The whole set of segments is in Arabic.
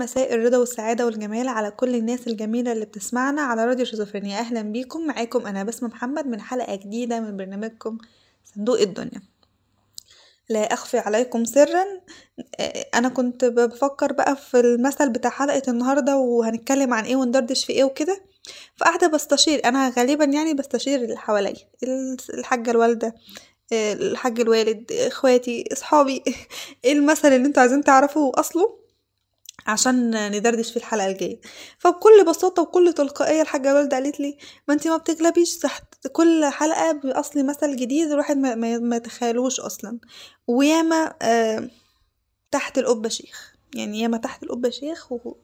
مساء الرضا والسعادة والجمال على كل الناس الجميلة اللي بتسمعنا على راديو شيزوفرينيا. أهلا بيكم. معاكم أنا بسمة محمد من حلقة جديدة من برنامجكم صندوق الدنيا. لا أخفي عليكم سرا. أنا كنت بفكر بقى في المثل بتاع حلقة النهاردة وهنتكلم عن إيه وندردش في إيه وكده. فقاعدة بستشير أنا غالبا يعني بستشير اللي حواليا الحاجة الوالدة الحاج الوالد إخواتي أصحابي. إيه المثل اللي أنتوا عايزين تعرفوا أصله؟ عشان ندردش في الحلقة الجاية. فبكل بساطة وكل تلقائية الحاجة والدة قالت لي ما انت ما بتغلبيش تحت كل حلقة بأصل مثل جديد الواحد ما, ما, ما يتخيلوش أصلا. وياما آه تحت القبة شيخ. يعني ياما تحت القبة شيخ و...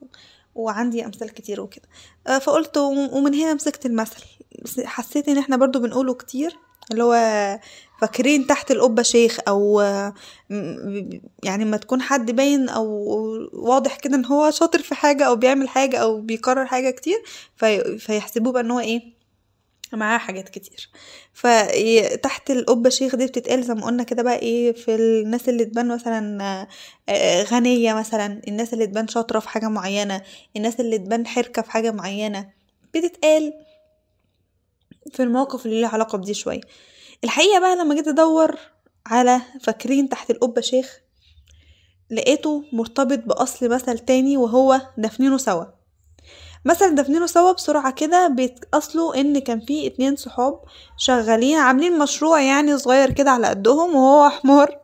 وعندي أمثال كتير وكده. آه فقلت ومن هنا مسكت المثل. حسيت إن إحنا برضو بنقوله كتير. اللي هو فاكرين تحت القبة شيخ أو يعني ما تكون حد باين أو واضح كده إن هو شاطر في حاجة أو بيعمل حاجة أو بيكرر حاجة كتير في فيحسبوه بقى إن هو إيه؟ معاه حاجات كتير. فتحت القبة شيخ دي بتتقال زي ما قلنا كده بقى إيه؟ في الناس اللي تبان مثلا غنية مثلا الناس اللي تبان شاطرة في حاجة معينة الناس اللي تبان حركة في حاجة معينة بتتقال. في المواقف اللي ليها علاقة بدي شوية الحقيقة بقى لما جيت أدور على فاكرين تحت القبة شيخ لقيته مرتبط بأصل مثل تاني وهو دفنينه سوا. مثل دفنينه سوا بسرعة كده بيتأصله إن كان في اتنين صحاب شغالين عاملين مشروع يعني صغير كده على قدهم وهو حمار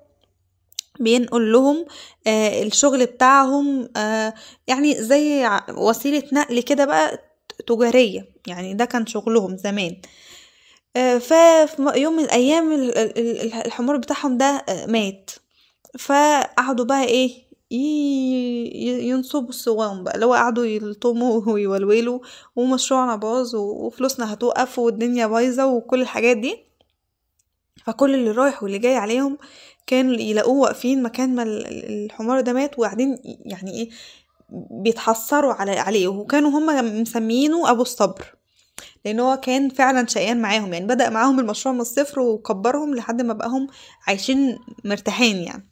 بينقل لهم آه الشغل بتاعهم آه يعني زي وسيلة نقل كده بقى تجارية يعني ده كان شغلهم زمان. ففي يوم من الأيام الحمار بتاعهم ده مات. فقعدوا بقى إيه ينصبوا الصوام بقى لو قعدوا يلطموا ويولولوا ومشروعنا باظ وفلوسنا هتوقف والدنيا بايظة وكل الحاجات دي. فكل اللي رايح واللي جاي عليهم كانوا يلاقوه واقفين مكان ما الحمار ده مات وقاعدين يعني إيه بيتحسروا على عليه وكانوا هما مسميينه أبو الصبر لأن هو كان فعلا شقيان معاهم يعني بدأ معاهم المشروع من الصفر وكبرهم لحد ما بقاهم عايشين مرتاحين يعني.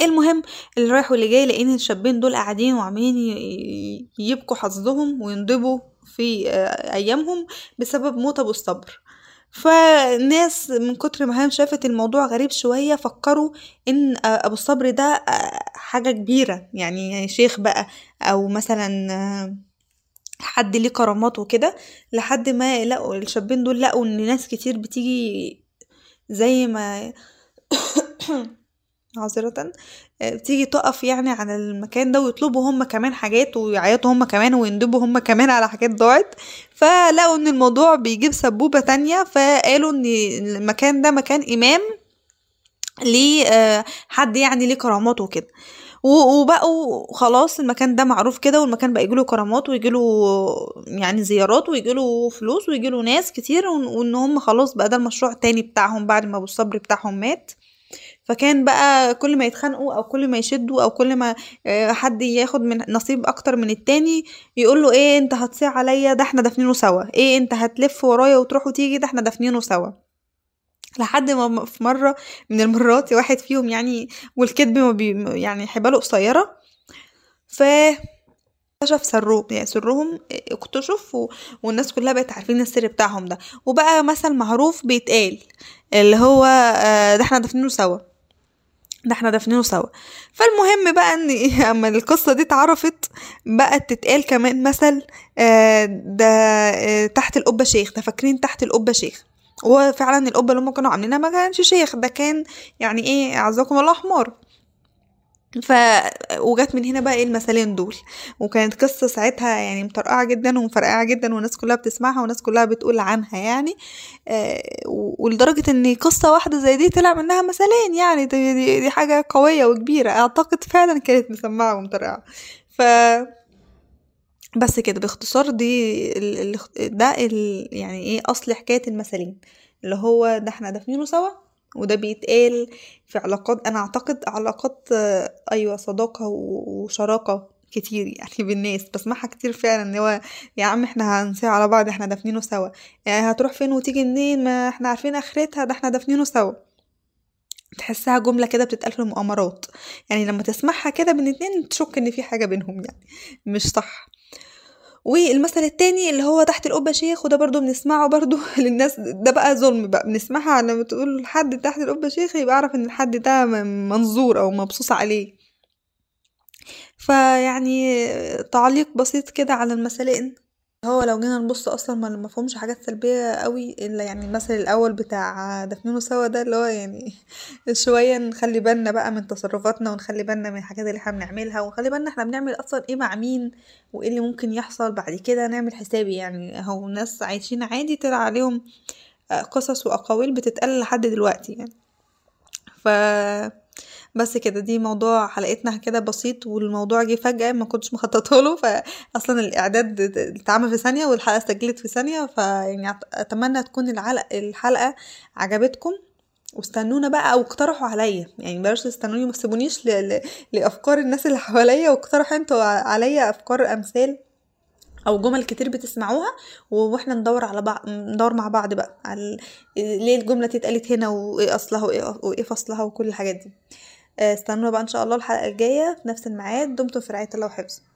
المهم اللي رايح واللي جاي لقين الشابين دول قاعدين وعمالين يبكوا حظهم ويندبوا في أيامهم بسبب موت أبو الصبر. فالناس من كتر ما هي شافت الموضوع غريب شوية فكروا إن أبو الصبر ده حاجة كبيرة. يعني شيخ بقى أو مثلا حد ليه كرامات وكده لحد ما لقوا الشابين دول لقوا إن ناس كتير بتيجي زي ما عذرة. بتيجي تقف يعني على المكان ده ويطلبوا هم كمان حاجات ويعيطوا هم كمان ويندبوا هم كمان على حاجات ضاعت. فلقوا إن الموضوع بيجيب سبوبة تانية فقالوا إن المكان ده مكان إمام ليه حد يعني ليه كرامات وكده. وبقوا خلاص المكان ده معروف كده والمكان بقى يجيله كرامات ويجيله يعني زيارات ويجيله فلوس ويجيله ناس كتير وإن هم خلاص بقى ده المشروع التاني بتاعهم بعد ما ابو الصبر بتاعهم مات. فكان بقى كل ما يتخانقوا أو كل ما يشدوا أو كل ما حد ياخد من نصيب أكتر من التاني يقول له إيه أنت هتصيع عليا؟ ده إحنا دافنينه سوا. إيه أنت هتلف ورايا وتروح وتيجي ده إحنا دافنينه سوا. لحد ما في مرة من المرات واحد فيهم يعني والكذب ما بي يعني حباله قصيرة ف اكتشف سرهم يعني سرهم اكتشف و... والناس كلها بقت عارفين السر بتاعهم ده. وبقى مثل معروف بيتقال اللي هو ده إحنا دافنينه سوا. ده إحنا دافنينه سوا. فالمهم بقى إن أما القصة دي اتعرفت بقت تتقال كمان مثل ده تحت القبة شيخ ده فاكرين تحت القبة شيخ. وفعلا القبة اللي هم كانوا عاملينها ما كانش شيخ ده كان يعني إيه أعزكم الله حمار. ف وجت من هنا بقى إيه المثلين دول. وكانت قصة ساعتها يعني مطرقعة جدا ومفرقعة جدا والناس كلها بتسمعها والناس كلها بتقول عنها يعني. آه ولدرجة إن قصة واحدة زي دي طلع منها مثلين يعني. دي, دي, دي حاجة قوية وكبيرة. أعتقد فعلا كانت مسمعة ومطرقعة. ف بس كده باختصار دي ال ده ال يعني إيه أصل حكاية المثلين. اللي هو ده إحنا دافنينه سوا وده بيتقال في علاقات أنا أعتقد علاقات أيوه صداقة وشراكة كتير يعني بالناس. بسمعها كتير فعلا إن هو يا عم إحنا هنسيع على بعض إحنا دافنينه سوا. يعني هتروح فين وتيجي منين؟ ما إحنا عارفين آخرتها ده إحنا دافنينه سوا. تحسها جملة كده بتتقال في المؤامرات. يعني لما تسمعها كده بين اتنين تشك إن في حاجة بينهم يعني. مش صح. والمثل التاني اللي هو تحت القبة شيخ وده برضو بنسمعه برضو للناس ده بقى ظلم بقى بنسمعها لما تقول لحد تحت القبة شيخ يبقى أعرف إن الحد ده منظور أو مبصوص عليه. فيعني تعليق بسيط كده على المثلين. هو لو جينا نبص أصلا ما مفهومش حاجات سلبية قوي إلا يعني المثل الأول بتاع دفنونه سوا ده اللي هو يعني شوية نخلي بالنا بقى من تصرفاتنا ونخلي بالنا من الحاجات اللي إحنا بنعملها ونخلي بالنا إحنا بنعمل أصلا إيه مع مين وإيه اللي ممكن يحصل بعد كده نعمل حسابي يعني. هو ناس عايشين عادي طلع عليهم قصص وأقاويل بتتقال لحد دلوقتي يعني. ف بس كده دي موضوع حلقتنا كده بسيط والموضوع جه فجأة ما كنتش مخططه له فأصلا الإعداد اتعمل في ثانية والحلقة سجلت في ثانية فيعني أتمنى تكون الحلقة عجبتكم. واستنونا بقى أو اقترحوا عليا يعني بلاش تستنوني ما تسيبونيش لأفكار الناس اللي حواليا واقترحوا أنتوا عليا أفكار أمثال أو جمل كتير بتسمعوها وإحنا ندور على بعض ندور مع بعض بقى على ليه الجملة اتقالت هنا وإيه أصلها وإيه, وإيه فصلها وكل الحاجات دي. استنونا بقى إن شاء الله الحلقة الجاية في نفس الميعاد. دمتم في رعاية الله وحفظه.